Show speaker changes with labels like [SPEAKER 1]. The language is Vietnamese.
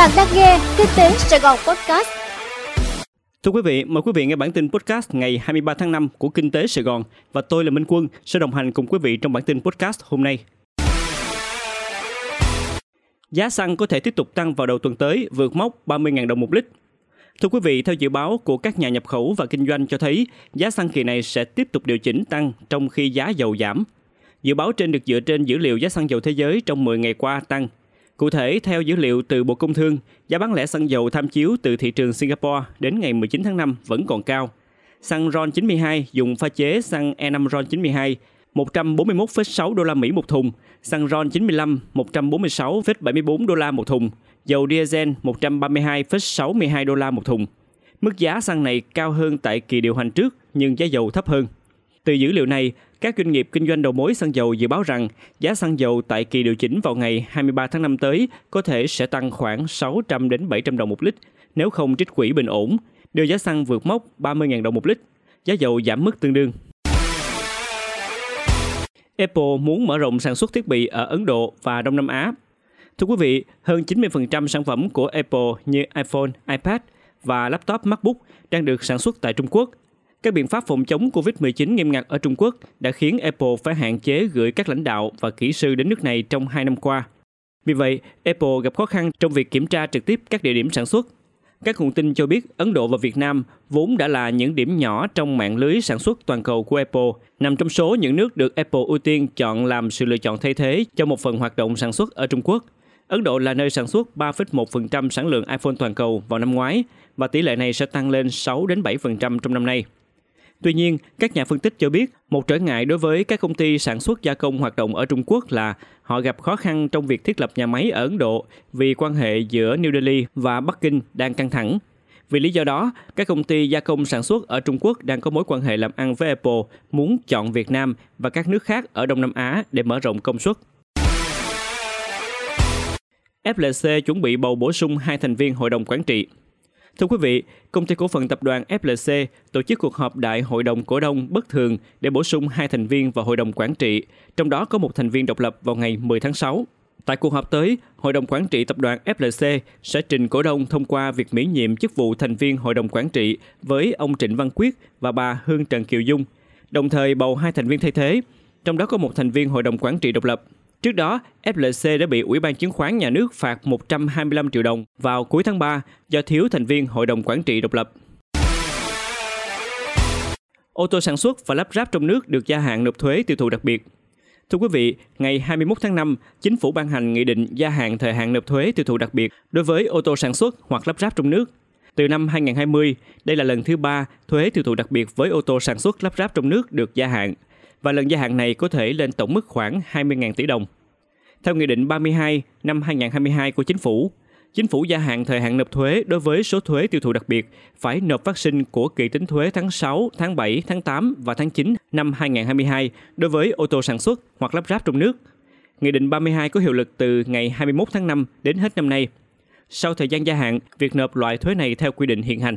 [SPEAKER 1] Bạn đang nghe Kinh tế Sài Gòn Podcast.
[SPEAKER 2] Thưa quý vị, mời quý vị nghe bản tin podcast ngày 23 tháng 5 của Kinh tế Sài Gòn và tôi là Minh Quân sẽ đồng hành cùng quý vị trong bản tin podcast hôm nay. Giá xăng có thể tiếp tục tăng vào đầu tuần tới, vượt mốc 30.000 đồng một lít. Thưa quý vị, theo dự báo của các nhà nhập khẩu và kinh doanh cho thấy, giá xăng kỳ này sẽ tiếp tục điều chỉnh tăng trong khi giá dầu giảm. Dự báo trên được dựa trên dữ liệu giá xăng dầu thế giới trong 10 ngày qua tăng Cụ thể, theo dữ liệu từ Bộ Công Thương, giá bán lẻ xăng dầu tham chiếu từ thị trường Singapore đến ngày 19 tháng 5 vẫn còn cao. Xăng RON 92 dùng pha chế xăng E5 RON 92 141,6 đô la Mỹ một thùng, xăng RON 95 146,74 đô la một thùng, dầu diesel 132,62 đô la một thùng. Mức giá xăng này cao hơn tại kỳ điều hành trước nhưng giá dầu thấp hơn. Từ dữ liệu này, các doanh nghiệp kinh doanh đầu mối xăng dầu dự báo rằng giá xăng dầu tại kỳ điều chỉnh vào ngày 23 tháng 5 tới có thể sẽ tăng khoảng 600 đến 700 đồng một lít nếu không trích quỹ bình ổn, đưa giá xăng vượt mốc 30.000 đồng một lít, giá dầu giảm mức tương đương. Apple muốn mở rộng sản xuất thiết bị ở Ấn Độ và Đông Nam Á. Thưa quý vị, hơn 90% sản phẩm của Apple như iPhone, iPad và laptop MacBook đang được sản xuất tại Trung Quốc các biện pháp phòng chống COVID-19 nghiêm ngặt ở Trung Quốc đã khiến Apple phải hạn chế gửi các lãnh đạo và kỹ sư đến nước này trong hai năm qua. Vì vậy, Apple gặp khó khăn trong việc kiểm tra trực tiếp các địa điểm sản xuất. Các nguồn tin cho biết Ấn Độ và Việt Nam vốn đã là những điểm nhỏ trong mạng lưới sản xuất toàn cầu của Apple, nằm trong số những nước được Apple ưu tiên chọn làm sự lựa chọn thay thế cho một phần hoạt động sản xuất ở Trung Quốc. Ấn Độ là nơi sản xuất 3,1% sản lượng iPhone toàn cầu vào năm ngoái và tỷ lệ này sẽ tăng lên 6 đến 7% trong năm nay. Tuy nhiên, các nhà phân tích cho biết một trở ngại đối với các công ty sản xuất gia công hoạt động ở Trung Quốc là họ gặp khó khăn trong việc thiết lập nhà máy ở Ấn Độ vì quan hệ giữa New Delhi và Bắc Kinh đang căng thẳng. Vì lý do đó, các công ty gia công sản xuất ở Trung Quốc đang có mối quan hệ làm ăn với Apple muốn chọn Việt Nam và các nước khác ở Đông Nam Á để mở rộng công suất. FLC chuẩn bị bầu bổ sung hai thành viên hội đồng quản trị Thưa quý vị, công ty cổ phần tập đoàn FLC tổ chức cuộc họp đại hội đồng cổ đông bất thường để bổ sung hai thành viên vào hội đồng quản trị, trong đó có một thành viên độc lập vào ngày 10 tháng 6. Tại cuộc họp tới, Hội đồng Quản trị Tập đoàn FLC sẽ trình cổ đông thông qua việc miễn nhiệm chức vụ thành viên Hội đồng Quản trị với ông Trịnh Văn Quyết và bà Hương Trần Kiều Dung, đồng thời bầu hai thành viên thay thế, trong đó có một thành viên Hội đồng Quản trị độc lập. Trước đó, FLC đã bị Ủy ban Chứng khoán Nhà nước phạt 125 triệu đồng vào cuối tháng 3 do thiếu thành viên hội đồng quản trị độc lập. Ô tô sản xuất và lắp ráp trong nước được gia hạn nộp thuế tiêu thụ đặc biệt. Thưa quý vị, ngày 21 tháng 5, Chính phủ ban hành nghị định gia hạn thời hạn nộp thuế tiêu thụ đặc biệt đối với ô tô sản xuất hoặc lắp ráp trong nước. Từ năm 2020, đây là lần thứ ba thuế tiêu thụ đặc biệt với ô tô sản xuất lắp ráp trong nước được gia hạn – và lần gia hạn này có thể lên tổng mức khoảng 20.000 tỷ đồng. Theo Nghị định 32 năm 2022 của Chính phủ, Chính phủ gia hạn thời hạn nộp thuế đối với số thuế tiêu thụ đặc biệt phải nộp phát sinh của kỳ tính thuế tháng 6, tháng 7, tháng 8 và tháng 9 năm 2022 đối với ô tô sản xuất hoặc lắp ráp trong nước. Nghị định 32 có hiệu lực từ ngày 21 tháng 5 đến hết năm nay. Sau thời gian gia hạn, việc nộp loại thuế này theo quy định hiện hành.